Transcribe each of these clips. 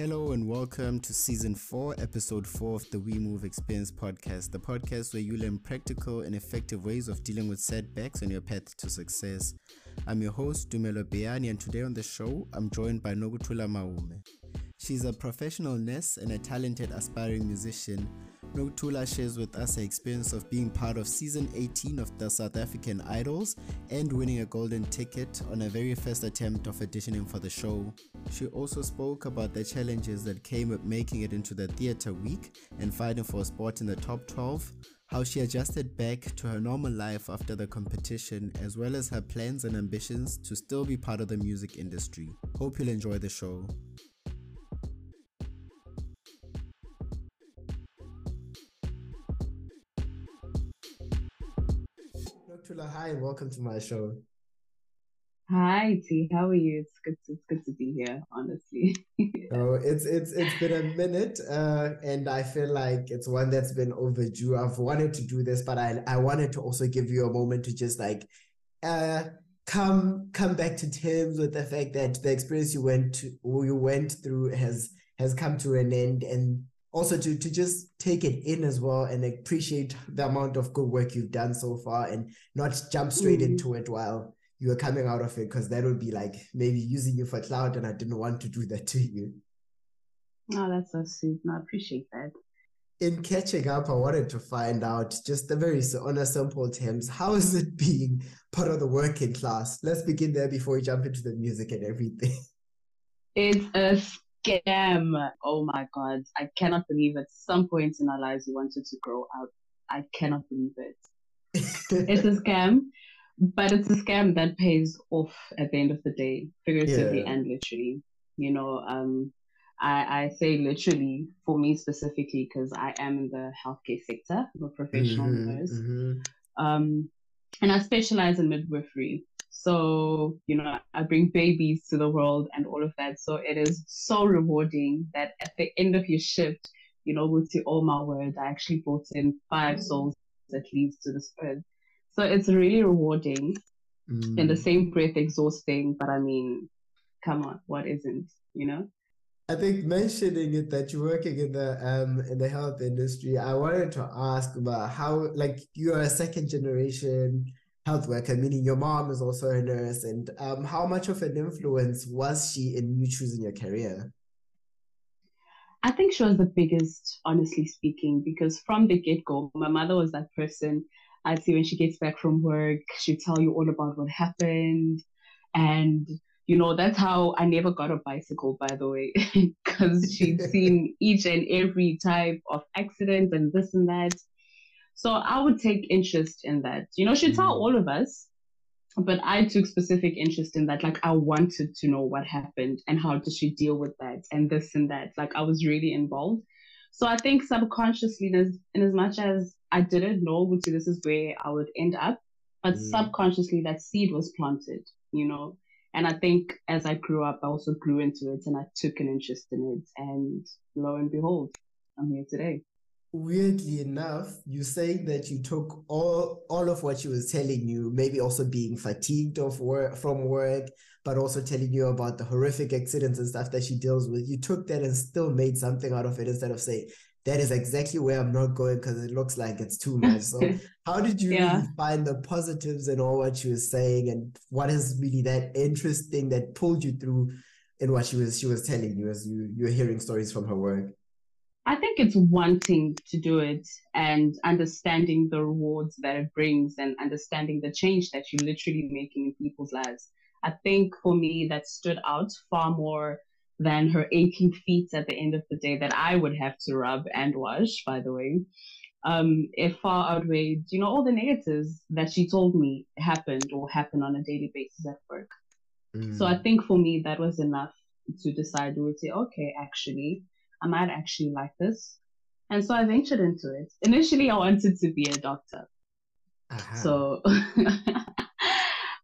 Hello and welcome to season 4, episode 4 of the We Move Experience podcast, the podcast where you learn practical and effective ways of dealing with setbacks on your path to success. I'm your host, Dumelo Beani, and today on the show, I'm joined by Nokuthula Maume. She's a professional nurse and a talented aspiring musician Nokuthula shares with us her experience of being part of season 18 of the South African Idols and winning a golden ticket on her very first attempt of auditioning for the show. She also spoke about the challenges that came with making it into the theatre week and fighting for a spot in the top 12, how she adjusted back to her normal life after the competition, as well as her plans and ambitions to still be part of the music industry. Hope you'll enjoy the show. Hi and welcome to my show. Hi T, how are you? It's good. To, it's good to be here. Honestly. oh, it's it's it's been a minute, uh, and I feel like it's one that's been overdue. I've wanted to do this, but I I wanted to also give you a moment to just like, uh, come come back to terms with the fact that the experience you went to you went through has has come to an end, and also to to just take it in as well and appreciate the amount of good work you've done so far and not jump straight mm-hmm. into it while you are coming out of it because that would be like maybe using you for cloud and I didn't want to do that to you. Oh, that's so sweet. No, I appreciate that. In catching up, I wanted to find out just the very on a simple terms, how is it being part of the working class? Let's begin there before we jump into the music and everything. It's a scam. Oh my God. I cannot believe at some point in our lives we wanted to grow out. I cannot believe it. it's a scam, but it's a scam that pays off at the end of the day, figuratively yeah. and literally. You know, um, I, I say literally for me specifically because I am in the healthcare sector, I'm a professional mm-hmm, nurse. Mm-hmm. Um, and I specialize in midwifery. So, you know, I bring babies to the world and all of that. So it is so rewarding that at the end of your shift, you know, with all my word, I actually brought in five souls at least to this earth. So it's really rewarding. Mm. In the mm. same breath, exhausting. But I mean, come on, what isn't, you know? I think mentioning it that you're working in the um in the health industry, I wanted to ask about how like you're a second generation health worker, meaning your mom is also a nurse, and um, how much of an influence was she in you choosing your career? I think she was the biggest, honestly speaking, because from the get go, my mother was that person. I'd see when she gets back from work, she'd tell you all about what happened. And, you know, that's how I never got a bicycle, by the way, because she'd seen each and every type of accident and this and that. So I would take interest in that. You know, she tell mm. all of us, but I took specific interest in that. Like I wanted to know what happened and how did she deal with that and this and that. Like I was really involved. So I think subconsciously, in as much as I didn't know which this is where I would end up, but mm. subconsciously that seed was planted, you know. And I think as I grew up, I also grew into it and I took an interest in it. And lo and behold, I'm here today weirdly enough, you saying that you took all all of what she was telling you, maybe also being fatigued of work from work, but also telling you about the horrific accidents and stuff that she deals with. You took that and still made something out of it instead of saying that is exactly where I'm not going because it looks like it's too much. So how did you yeah. really find the positives in all what she was saying and what is really that interesting that pulled you through in what she was she was telling you as you you're hearing stories from her work? I think it's wanting to do it and understanding the rewards that it brings and understanding the change that you're literally making in people's lives. I think for me, that stood out far more than her aching feet at the end of the day that I would have to rub and wash, by the way. Um, it far outweighed, you know, all the negatives that she told me happened or happen on a daily basis at work. Mm. So I think for me, that was enough to decide to say, okay, actually, I might actually like this. And so I ventured into it. Initially, I wanted to be a doctor. Uh-huh. So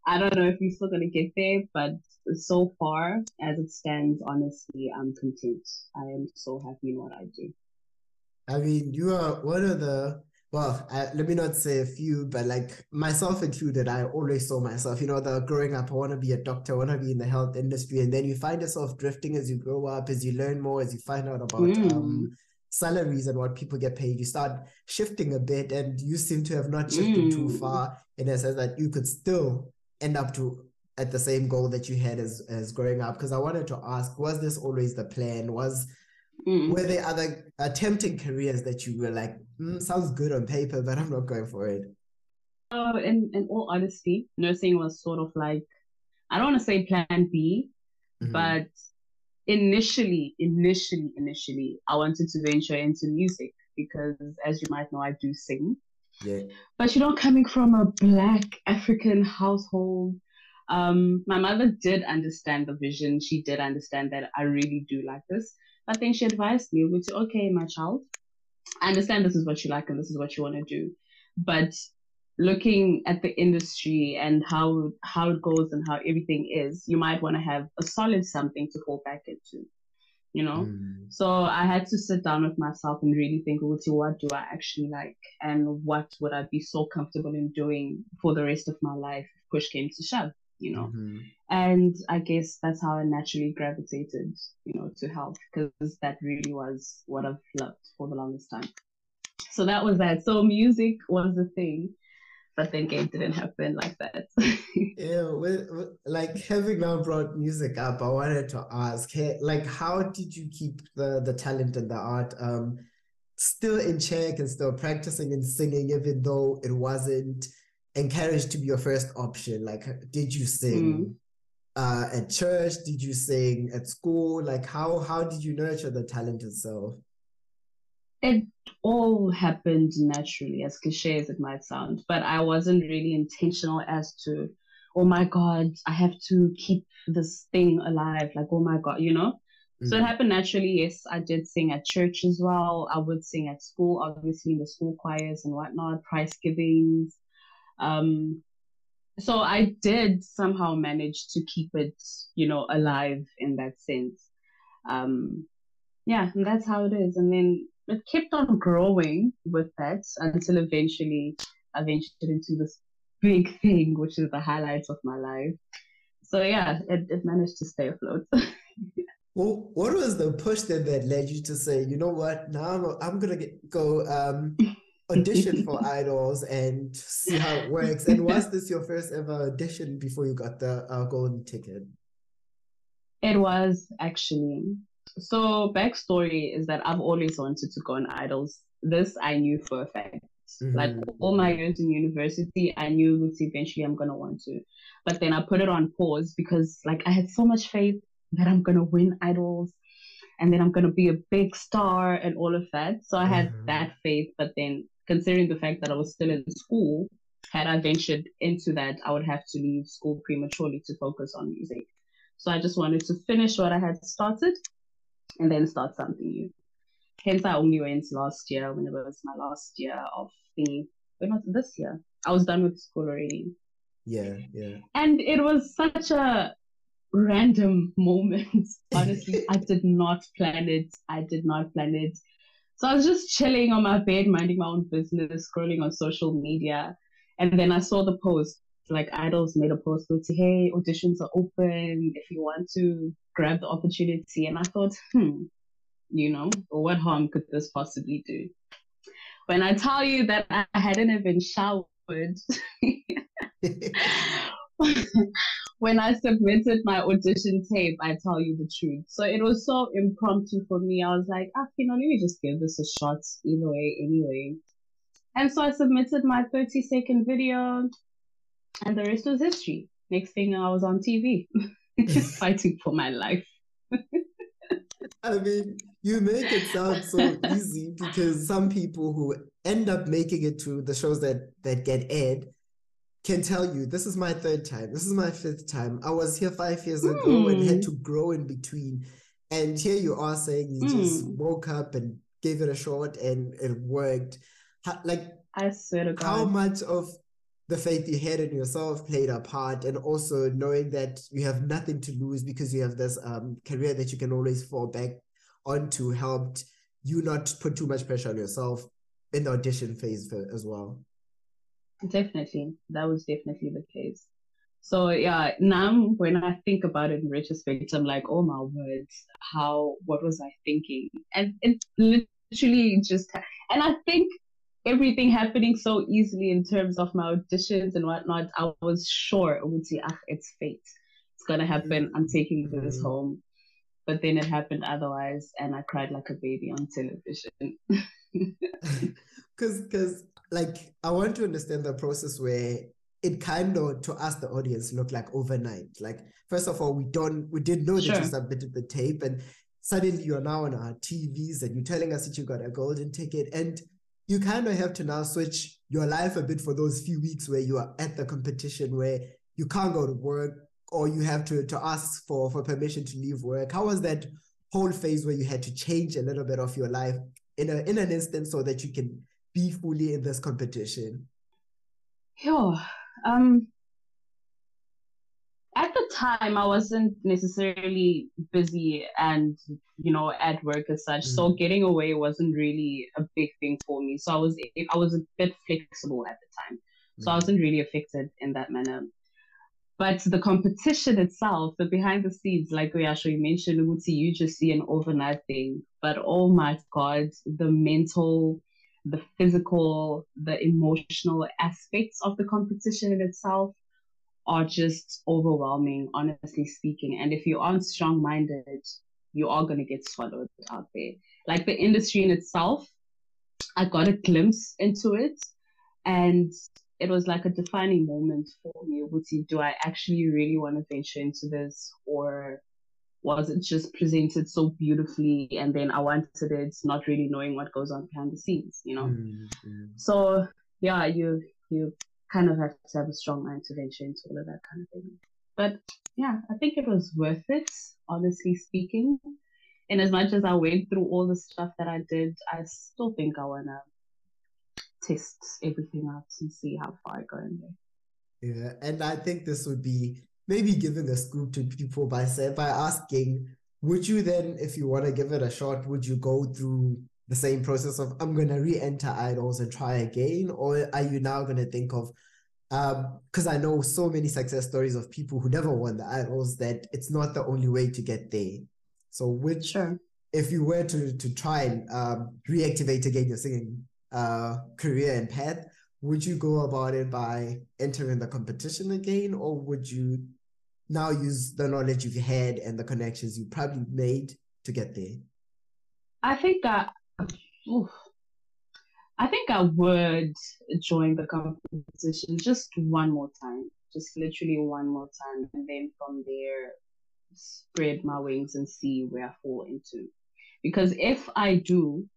I don't know if we're still going to get there, but so far, as it stands, honestly, I'm content. I am so happy in what I do. I mean, you are one of the well, I, let me not say a few, but like myself included, I always saw myself, you know, the growing up, I want to be a doctor, I want to be in the health industry. And then you find yourself drifting as you grow up, as you learn more, as you find out about mm. um, salaries and what people get paid. You start shifting a bit, and you seem to have not shifted mm. too far in a sense that you could still end up to at the same goal that you had as as growing up. Because I wanted to ask, was this always the plan? Was Mm. Were there other attempting careers that you were like, mm, sounds good on paper, but I'm not going for it? Oh, in, in all honesty, nursing was sort of like, I don't want to say plan B, mm-hmm. but initially, initially, initially, I wanted to venture into music because, as you might know, I do sing. Yeah. But you know, coming from a black African household, um, my mother did understand the vision. She did understand that I really do like this. I think she advised me, which okay, my child, I understand this is what you like and this is what you want to do, but looking at the industry and how how it goes and how everything is, you might want to have a solid something to fall back into. You know, mm. so I had to sit down with myself and really think, what do I actually like, and what would I be so comfortable in doing for the rest of my life if push came to shove you know. Mm-hmm. And I guess that's how I naturally gravitated, you know, to health because that really was what I've loved for the longest time. So that was that. So music was the thing, but then game didn't happen like that. yeah, like having now brought music up, I wanted to ask, hey, like, how did you keep the the talent and the art um still in check and still practicing and singing, even though it wasn't encouraged to be your first option? Like, did you sing mm. Uh, at church? Did you sing at school? Like, how how did you nurture the talent itself? It all happened naturally, as cliche as it might sound, but I wasn't really intentional as to, oh my God, I have to keep this thing alive. Like, oh my God, you know? Mm-hmm. So it mm. happened naturally. Yes, I did sing at church as well. I would sing at school, obviously, in the school choirs and whatnot, prize givings. Um, so I did somehow manage to keep it, you know, alive in that sense. Um, yeah, and that's how it is. And then it kept on growing with that until eventually I ventured into this big thing, which is the highlights of my life. So yeah, it, it managed to stay afloat. well, what was the push then that led you to say, you know what, now I'm, I'm gonna go um, audition for idols and see how it works and was this your first ever audition before you got the uh, golden ticket it was actually so backstory is that i've always wanted to go on idols this i knew for a fact mm-hmm. like all my years in university i knew eventually i'm going to want to but then i put it on pause because like i had so much faith that i'm going to win idols and then I'm going to be a big star and all of that. So I had mm-hmm. that faith, but then considering the fact that I was still in school, had I ventured into that, I would have to leave school prematurely to focus on music. So I just wanted to finish what I had started and then start something new. Hence, I only went last year when it was my last year of the, but not this year. I was done with school already. Yeah, yeah. And it was such a random moment. Honestly, I did not plan it. I did not plan it. So I was just chilling on my bed, minding my own business, scrolling on social media. And then I saw the post, like Idols made a post with, hey, auditions are open if you want to grab the opportunity. And I thought, hmm, you know, what harm could this possibly do? When I tell you that I hadn't even showered, when I submitted my audition tape, I tell you the truth. So it was so impromptu for me. I was like, ah, you know, let me just give this a shot either way, anyway. And so I submitted my 30 second video, and the rest was history. Next thing I was on TV, fighting for my life. I mean, you make it sound so easy because some people who end up making it to the shows that that get aired can tell you this is my third time, this is my fifth time. I was here five years mm. ago and had hmm. to grow in between. And here you are saying you mm. just hmm. woke up and gave it a shot and it worked. How, like, I swear to God. How much of the faith you had in yourself played a part, and also knowing that you have nothing to lose because you have this um, career that you can always fall back onto helped you not put too much pressure on yourself in the audition phase for, as well. Definitely, that was definitely the case. So yeah, now when I think about it in retrospect, I'm like, oh my words, how what was I thinking? And it's literally just, and I think everything happening so easily in terms of my auditions and whatnot, I was sure it ah, it's fate. It's gonna happen. I'm taking this mm-hmm. home. But then it happened otherwise, and I cried like a baby on television. Because, because, like, I want to understand the process where it kind of to ask the audience looked like overnight. Like, first of all, we don't, we didn't know sure. that you submitted the tape, and suddenly you're now on our TVs, and you're telling us that you got a golden ticket, and you kind of have to now switch your life a bit for those few weeks where you are at the competition where you can't go to work or you have to, to ask for, for permission to leave work. How was that whole phase where you had to change a little bit of your life in a in an instant so that you can be fully in this competition? Yeah. Um at the time I wasn't necessarily busy and you know at work as such. Mm. So getting away wasn't really a big thing for me. So I was I was a bit flexible at the time. So mm. I wasn't really affected in that manner. But the competition itself, the behind the scenes, like Oyasho, you mentioned, Uti, you just see an overnight thing. But oh my God, the mental, the physical, the emotional aspects of the competition in itself are just overwhelming, honestly speaking. And if you aren't strong minded, you are going to get swallowed out there. Like the industry in itself, I got a glimpse into it. And it was like a defining moment for me. Wuti, do I actually really want to venture into this? Or was it just presented so beautifully and then I wanted it, not really knowing what goes on behind the scenes, you know? Mm-hmm. So yeah, you you kind of have to have a strong mind to venture into all of that kind of thing. But yeah, I think it was worth it, honestly speaking. And as much as I went through all the stuff that I did, I still think I wanna test everything out and see how far I go in there. Yeah, and I think this would be maybe giving a scoop to people by say by asking, would you then, if you want to give it a shot, would you go through the same process of I'm gonna re-enter idols and try again, or are you now gonna think of because um, I know so many success stories of people who never won the idols that it's not the only way to get there. So which sure. if you were to to try and um, reactivate again your singing uh, career and path, would you go about it by entering the competition again, or would you now use the knowledge you've had and the connections you probably made to get there? I think that oof, I think I would join the competition just one more time, just literally one more time, and then from there, spread my wings and see where I fall into. Because if I do,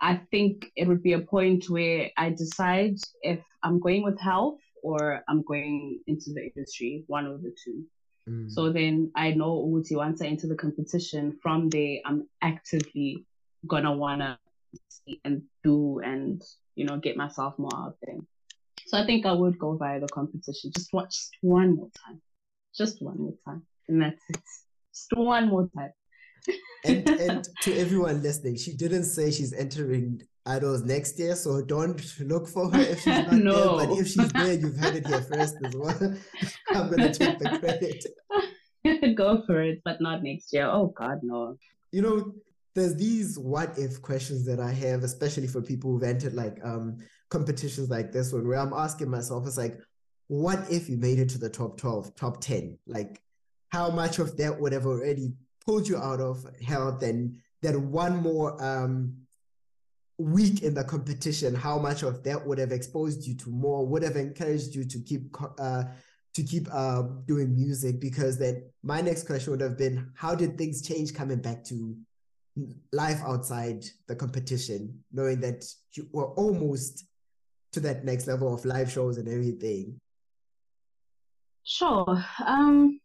I think it would be a point where I decide if I'm going with health or I'm going into the industry, one of the two. Mm. So then I know Uti, once I enter the competition, from there I'm actively gonna wanna see and do and you know get myself more out there. So I think I would go via the competition. Just watch one more time. Just one more time. And that's it. Just one more time. and and to everyone listening, she didn't say she's entering idols next year, so don't look for her if she's not no. there. But if she's there, you've heard it here first as well. I'm gonna take the credit. Go for it, but not next year. Oh God, no. You know, there's these what if questions that I have, especially for people who've entered like um competitions like this one, where I'm asking myself, it's like, what if you made it to the top 12, top 10? Like, how much of that would have already pulled you out of health and that one more um week in the competition, how much of that would have exposed you to more, would have encouraged you to keep uh, to keep uh, doing music? Because then my next question would have been, how did things change coming back to life outside the competition, knowing that you were almost to that next level of live shows and everything? Sure. Um,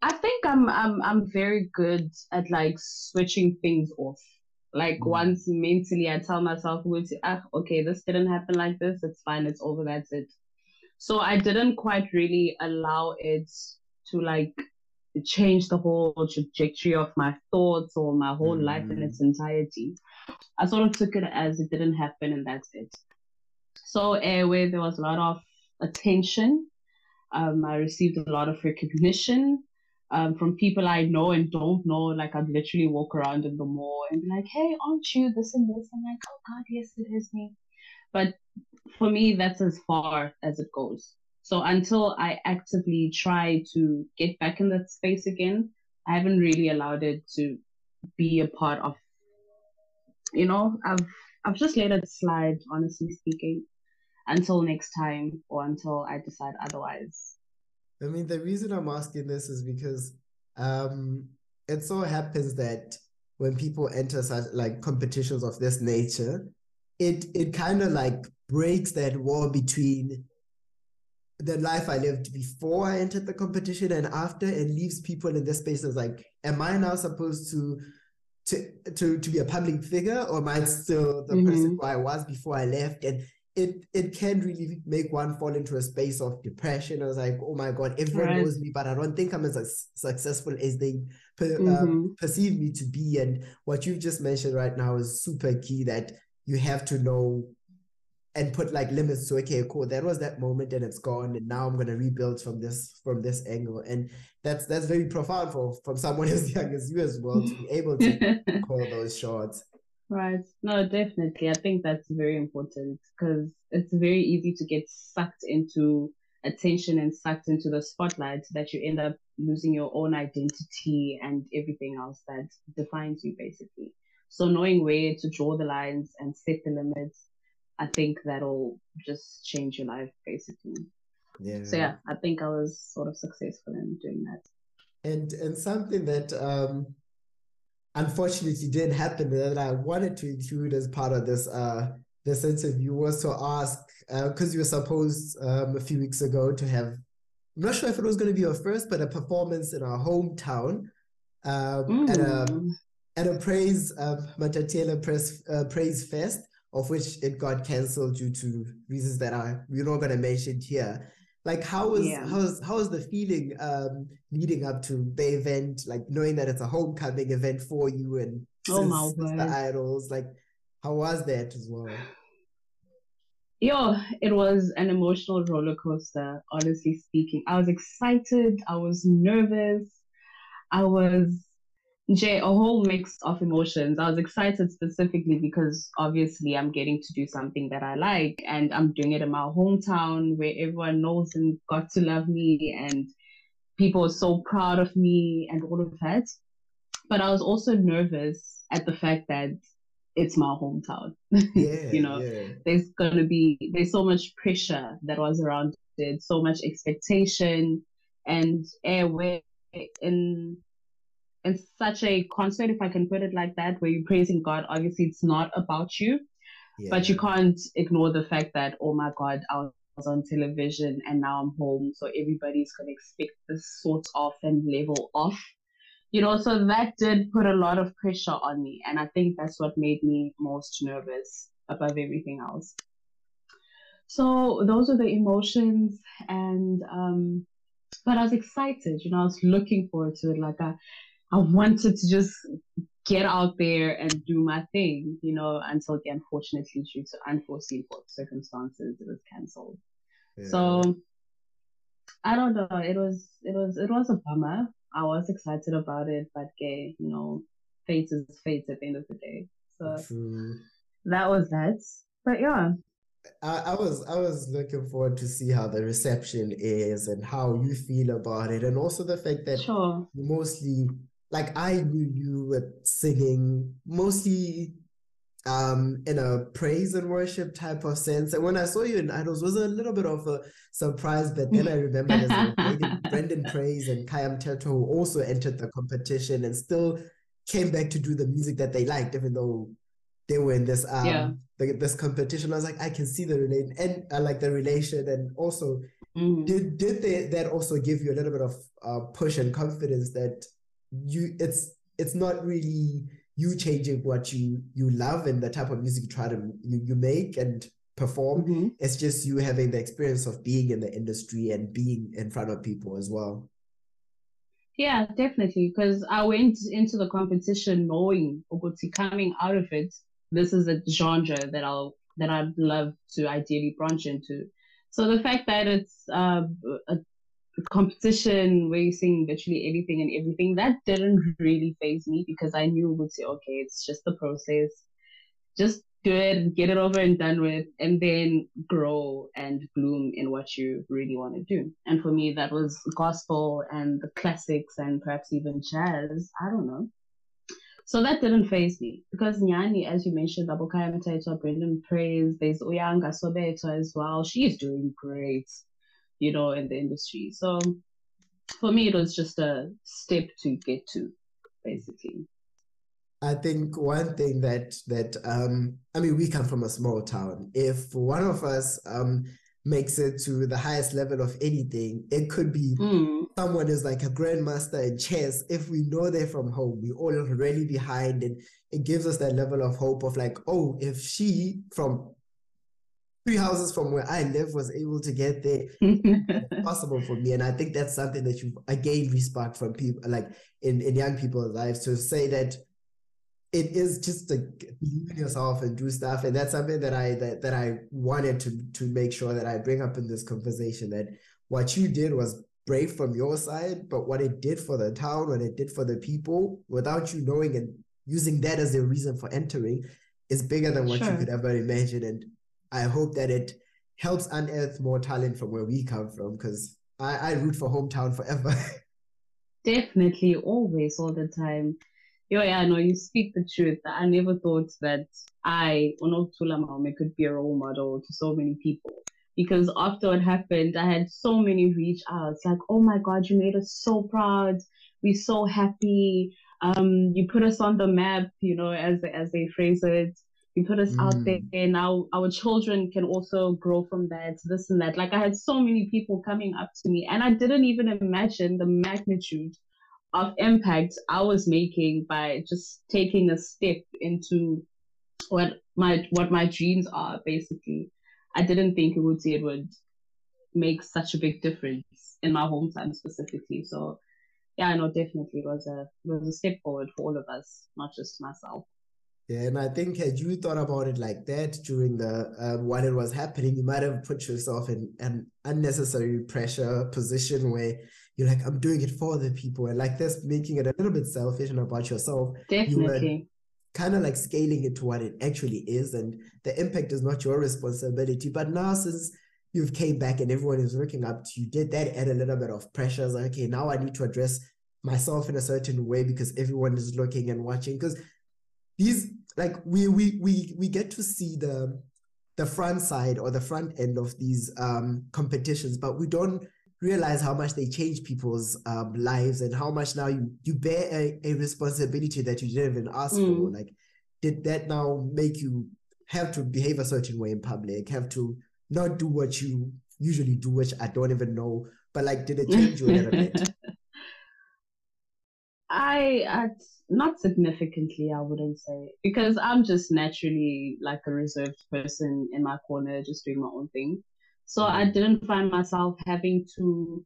I think I'm I'm I'm very good at like switching things off. Like mm. once mentally I tell myself, ah, okay, this didn't happen like this, it's fine, it's over, that's it. So I didn't quite really allow it to like change the whole trajectory of my thoughts or my whole mm. life in mm. its entirety. I sort of took it as it didn't happen and that's it. So airway, there was a lot of attention. Um, I received a lot of recognition um, from people I know and don't know. Like I'd literally walk around in the mall and be like, "Hey, aren't you this and this?" I'm like, "Oh God, yes, it is me." But for me, that's as far as it goes. So until I actively try to get back in that space again, I haven't really allowed it to be a part of. You know, I've I've just let it slide. Honestly speaking, until next time or until I decide otherwise. I mean, the reason I'm asking this is because um, it so happens that when people enter such like competitions of this nature, it it kind of like breaks that wall between the life I lived before I entered the competition and after, and leaves people in this space as like, am I now supposed to to to to be a public figure, or am I still the mm-hmm. person who I was before I left? And it it can really make one fall into a space of depression. I was like, oh my god, everyone right. knows me, but I don't think I'm as successful as they per, um, mm-hmm. um, perceive me to be. And what you've just mentioned right now is super key. That you have to know and put like limits to okay cool that was that moment and it's gone and now i'm going to rebuild from this from this angle and that's that's very profound for from someone as young as you as well to be able to call those shots Right. No, definitely. I think that's very important because it's very easy to get sucked into attention and sucked into the spotlight that you end up losing your own identity and everything else that defines you basically. So knowing where to draw the lines and set the limits, I think that'll just change your life basically. Yeah. So yeah, I think I was sort of successful in doing that. And and something that um unfortunately it didn't happen that I wanted to include as part of this uh this interview was to ask because uh, you were supposed um, a few weeks ago to have I'm not sure if it was going to be your first, but a performance in our hometown um, mm. at a mm. at a praise um, Matatiele press uh, praise fest, of which it got cancelled due to reasons that I we're not going to mention here. Like how was yeah. how's was the feeling um leading up to the event, like knowing that it's a homecoming event for you and oh my the idols, like how was that as well? Yo, it was an emotional roller coaster, honestly speaking. I was excited, I was nervous, I was Jay, a whole mix of emotions. I was excited specifically because obviously I'm getting to do something that I like and I'm doing it in my hometown where everyone knows and got to love me and people are so proud of me and all of that. But I was also nervous at the fact that it's my hometown. Yeah, you know, yeah. there's gonna be there's so much pressure that was around it, so much expectation and eh, where in in such a concert, if I can put it like that, where you're praising God, obviously it's not about you, yeah. but you can't ignore the fact that, oh my God, I was on television and now I'm home. So everybody's going to expect this sort of and level off. You know, so that did put a lot of pressure on me. And I think that's what made me most nervous above everything else. So those are the emotions. And, um, but I was excited, you know, I was looking forward to it. Like I, I wanted to just get out there and do my thing, you know, until unfortunately due to unforeseen circumstances it was cancelled. Yeah. So I don't know. It was it was it was a bummer. I was excited about it, but gay, you know, fate is fate at the end of the day. So True. that was that. But yeah. I, I was I was looking forward to see how the reception is and how you feel about it, and also the fact that sure. mostly like I knew you were singing mostly um in a praise and worship type of sense. And when I saw you in Idols, was a little bit of a surprise. But then I remember there's Brenden Praise and Kayam Teto who also entered the competition and still came back to do the music that they liked, even though they were in this um yeah. the, this competition. I was like, I can see the relation and I like the relation and also mm. did did they that also give you a little bit of uh, push and confidence that you it's it's not really you changing what you you love and the type of music you try to you, you make and perform mm-hmm. it's just you having the experience of being in the industry and being in front of people as well Yeah, definitely. Because I went into the competition knowing Oguti coming out of it, this is a genre that I'll that I'd love to ideally branch into. So the fact that it's uh, a competition where you're seeing virtually anything and everything, that didn't really phase me because I knew would say, okay, it's just the process. Just do it get it over and done with, and then grow and bloom in what you really want to do. And for me, that was gospel and the classics and perhaps even jazz. I don't know. So that didn't phase me because Nyani, as you mentioned, Abukaya Mtaito, Brenden Praise, there's Uyanga Sobeto as well. She's doing great, you know, in the industry. So for me, it was just a step to get to, basically. I think one thing that that um I mean we come from a small town. If one of us um makes it to the highest level of anything, it could be mm. someone is like a grandmaster in chess. If we know they're from home, we all really behind and it gives us that level of hope of like, oh, if she from three houses from where I live was able to get there, possible for me. And I think that's something that you've again respect from people like in, in young people's lives to say that it is just to believe in yourself and do stuff and that's something that i that, that i wanted to to make sure that i bring up in this conversation that what you did was brave from your side but what it did for the town what it did for the people without you knowing and using that as a reason for entering is bigger than what sure. you could ever imagine and i hope that it helps unearth more talent from where we come from because I, I root for hometown forever definitely always all the time Yo, yeah, no, you speak the truth. I never thought that I, Unoktula Maume, could be a role model to so many people. Because after it happened, I had so many reach outs like, oh my God, you made us so proud. We're so happy. Um, you put us on the map, you know, as as they phrase it. You put us mm. out there. And now our children can also grow from that, this and that. Like I had so many people coming up to me, and I didn't even imagine the magnitude of impact I was making by just taking a step into what my what my dreams are basically. I didn't think it would it would make such a big difference in my hometown specifically. So yeah, no, definitely it was a it was a step forward for all of us, not just myself. Yeah, and I think had you thought about it like that during the um, while it was happening, you might have put yourself in an unnecessary pressure position where you're like, I'm doing it for the people. And like this, making it a little bit selfish and about yourself. Definitely. Kind of like scaling it to what it actually is. And the impact is not your responsibility. But now since you've came back and everyone is looking up to you, did that add a little bit of pressure? Like, okay, now I need to address myself in a certain way because everyone is looking and watching. Because these like we we we we get to see the the front side or the front end of these um competitions, but we don't realize how much they change people's um, lives and how much now you you bear a, a responsibility that you didn't even ask mm. for like did that now make you have to behave a certain way in public have to not do what you usually do which i don't even know but like did it change you a little bit I, I not significantly, I wouldn't say, because I'm just naturally like a reserved person in my corner, just doing my own thing. So I mm. didn't find myself having to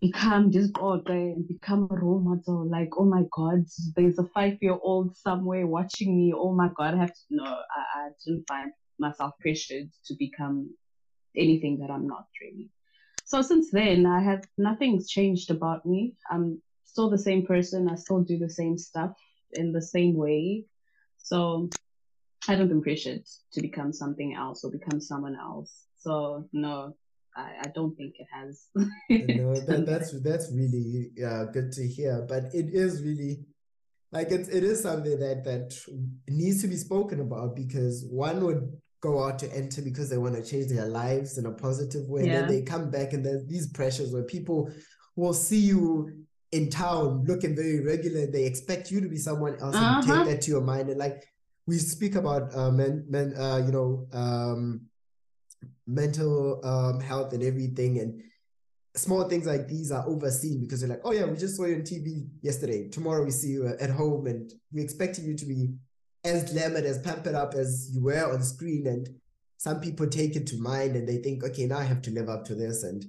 become this god and become a role model. Like, oh my God, there's a five year old somewhere watching me. Oh my God, I have to. No, I, I didn't find myself pressured to become anything that I'm not really. So since then, I have nothing's changed about me. I'm still the same person. I still do the same stuff in the same way. So I don't pressured to become something else or become someone else. So no, I, I don't think it has. no, that, that's that's really uh, good to hear. But it is really like it's it is something that that needs to be spoken about because one would go out to enter because they want to change their lives in a positive way. Yeah. And then they come back and there's these pressures where people will see you in town looking very regular. They expect you to be someone else uh-huh. and take that to your mind. And like we speak about uh, men, men, uh, you know, um, mental um, health and everything. And small things like these are overseen because they're like, oh yeah, we just saw you on TV yesterday. Tomorrow we see you at home, and we expecting you to be as glamored, as pampered up as you were on screen. And some people take it to mind and they think, okay, now I have to live up to this. And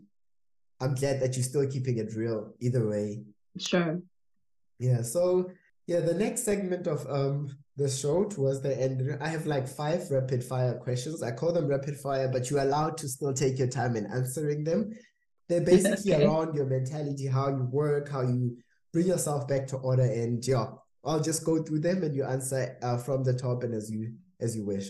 I'm glad that you're still keeping it real either way. Sure. Yeah. So yeah, the next segment of um the show towards the end, I have like five rapid fire questions. I call them rapid fire, but you're allowed to still take your time in answering them. They're basically okay. around your mentality, how you work, how you bring yourself back to order, and yeah, I'll just go through them and you answer uh, from the top and as you as you wish.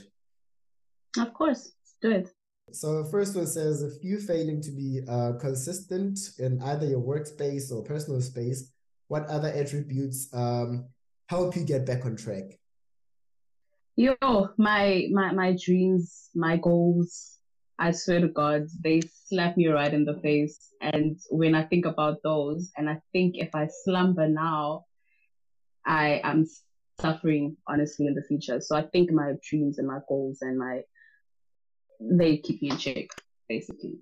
Of course, do it. So the first one says if you failing to be uh, consistent in either your workspace or personal space, what other attributes um, help you get back on track? Yo, my my my dreams, my goals, I swear to God, they slap me right in the face. And when I think about those, and I think if I slumber now, I am suffering honestly in the future. So I think my dreams and my goals and my they keep you in check, basically.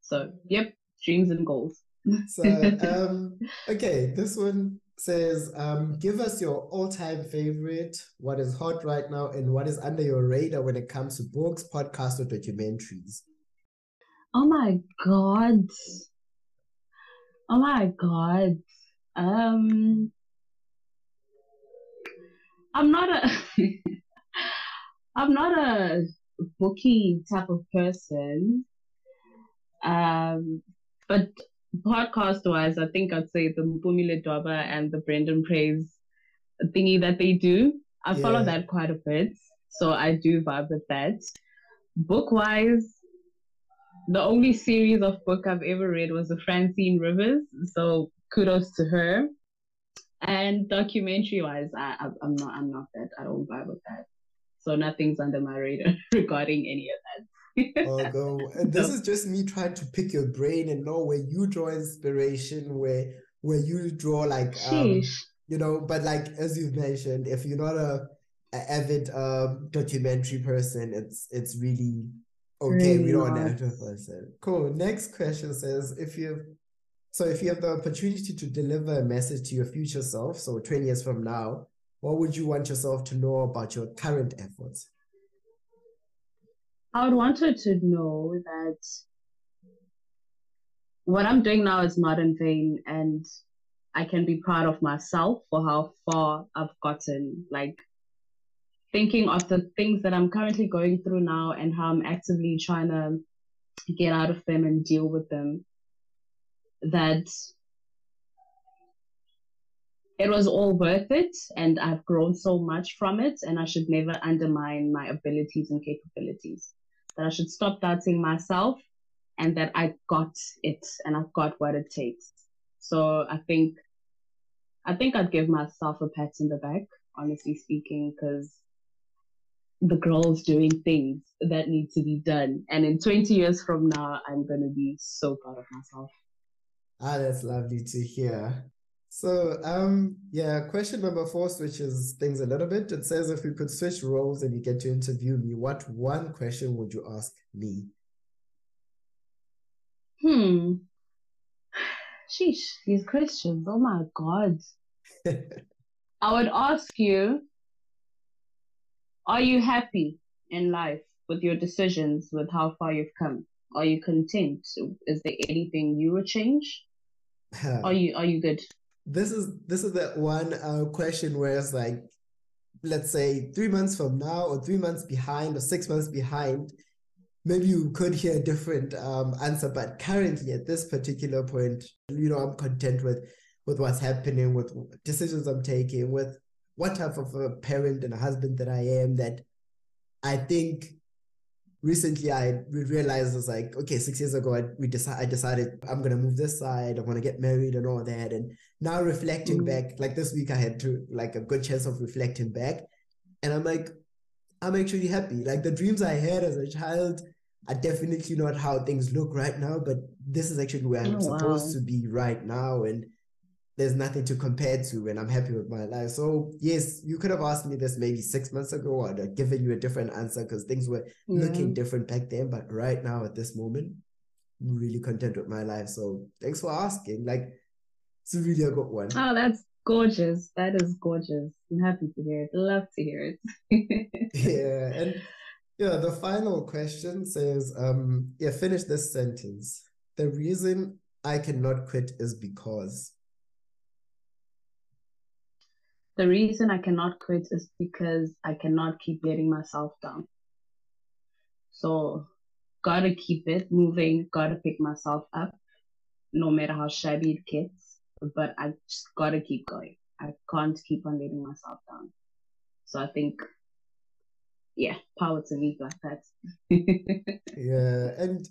So yep, dreams and goals. so um okay, this one says um give us your all-time favorite, what is hot right now, and what is under your radar when it comes to books, podcasts, or documentaries. Oh my god. Oh my god. Um I'm not a I'm not a booky type of person. Um, but podcast wise, I think I'd say the Mpumi Ledwaba and the Brenden Praise thingy that they do. I yeah. follow that quite a bit. So I do vibe with that. Book wise, the only series of book I've ever read was the Francine Rivers. So kudos to her. And documentary wise, I, I am not I'm not that. I don't vibe with that. So nothing's under my radar regarding any of that. oh, go. And this is just me trying to pick your brain and know where you draw inspiration, where where you draw like um, you know, but like as you've mentioned, if you're not a, a avid um documentary person, it's it's really okay. Really we don't have to person. Cool. Next question says if you so if you have the opportunity to deliver a message to your future self, so 20 years from now, what would you want yourself to know about your current efforts? I would want her to know that what I'm doing now is not in vain and I can be proud of myself for how far I've gotten. Like thinking of the things that I'm currently going through now and how I'm actively trying to get out of them and deal with them that it was all worth it and I've grown so much from it and I should never undermine my abilities and capabilities. That I should stop doubting myself and that I got it and I've got what it takes. So I think I think I'd give myself a pat in the back, honestly speaking, because the girl's doing things that need to be done. And in 20 years from now, I'm going to be so proud of myself. Ah, that's lovely to hear. So, um, yeah, question number four switches things a little bit. It says if we could switch roles and you get to interview me, what one question would you ask me? Hmm. Sheesh, these questions. Oh my God. I would ask you Are you happy in life with your decisions, with how far you've come? Are you content? Is there anything you would change? are you are you good? This is this is that one uh, question where it's like, let's say three months from now, or three months behind, or six months behind, maybe you could hear a different um, answer. But currently, at this particular point, you know, I'm content with with what's happening, with decisions I'm taking, with what type of a parent and a husband that I am. That I think recently I realized it's like okay six years ago I we decided I decided I'm gonna move this side I want to get married and all that and now reflecting mm. back like this week I had to like a good chance of reflecting back and I'm like I'm actually happy like the dreams I had as a child are definitely not how things look right now but this is actually where I'm oh, supposed wow. to be right now and there's nothing to compare to and I'm happy with my life. So yes, you could have asked me this maybe six months ago. I'd have given you a different answer because things were yeah. looking different back then. But right now at this moment, I'm really content with my life. So thanks for asking. Like it's really a good one. Oh, that's gorgeous. That is gorgeous. I'm happy to hear it. Love to hear it. yeah. And yeah, the final question says, um, yeah, finish this sentence. The reason I cannot quit is because the reason I cannot quit is because I cannot keep letting myself down. So, gotta keep it moving, gotta pick myself up, no matter how shabby it gets. But I just gotta keep going. I can't keep on letting myself down. So I think, yeah, power to me like that. yeah, and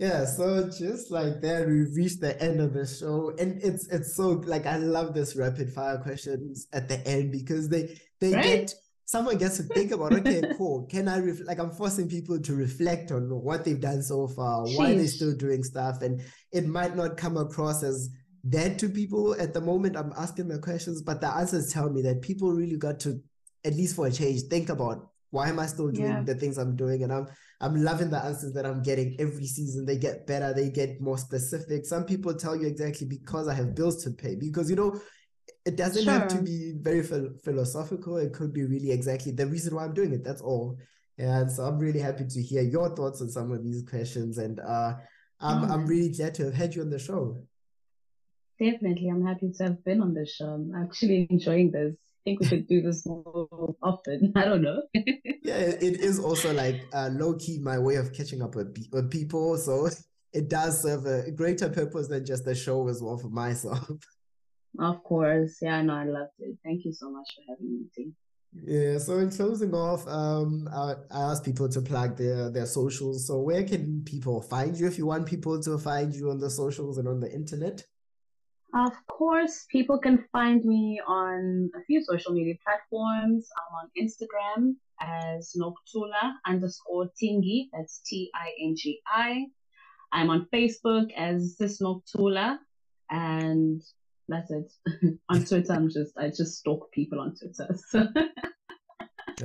yeah, so just like that, we reached the end of the show, and it's it's so like I love this rapid fire questions at the end because they they right? get someone gets to think about okay, cool. Can I ref- like I'm forcing people to reflect on what they've done so far, why they're still doing stuff, and it might not come across as dead to people at the moment. I'm asking the questions, but the answers tell me that people really got to at least for a change think about why am I still doing yeah. the things I'm doing? And I'm I'm loving the answers that I'm getting every season. They get better, they get more specific. Some people tell you exactly because I have bills to pay. Because you know, it doesn't sure. have to be very ph- philosophical. It could be really exactly the reason why I'm doing it. That's all. And so I'm really happy to hear your thoughts on some of these questions. And uh, I'm mm. I'm really glad to have had you on the show. Definitely, I'm happy to have been on the show. I'm actually enjoying this think we should do this more often. I don't know. yeah, it is also like uh, low key my way of catching up with, with people. So it does serve a greater purpose than just a show as well for myself. Of course. Yeah, no, I loved it. Thank you so much for having me. Too. Yeah, so in closing off, um, I, I ask people to plug their their socials. So where can people find you if you want people to find you on the socials and on the internet? Of course, people can find me on a few social media platforms. I'm on Instagram as Nokuthula underscore Tingi. That's T I N G I. I'm on Facebook as Sis Nokuthula. And that's it. on Twitter, I'm just, I just stalk people on Twitter. So.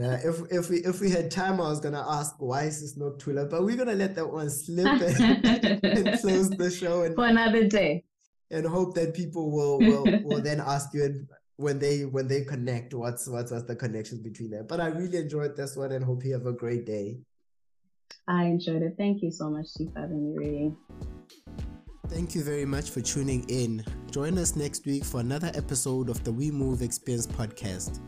Yeah, if if we if we had time, I was gonna ask why is this not Twitter, but we're gonna let that one slip and, and close the show and for another day and hope that people will will, will then ask you and when they when they connect what's what's what's the connections between them. But I really enjoyed this one and hope you have a great day. I enjoyed it. Thank you so much, Chief, for having me, really. Thank you very much for tuning in. Join us next week for another episode of the We Move Experience podcast.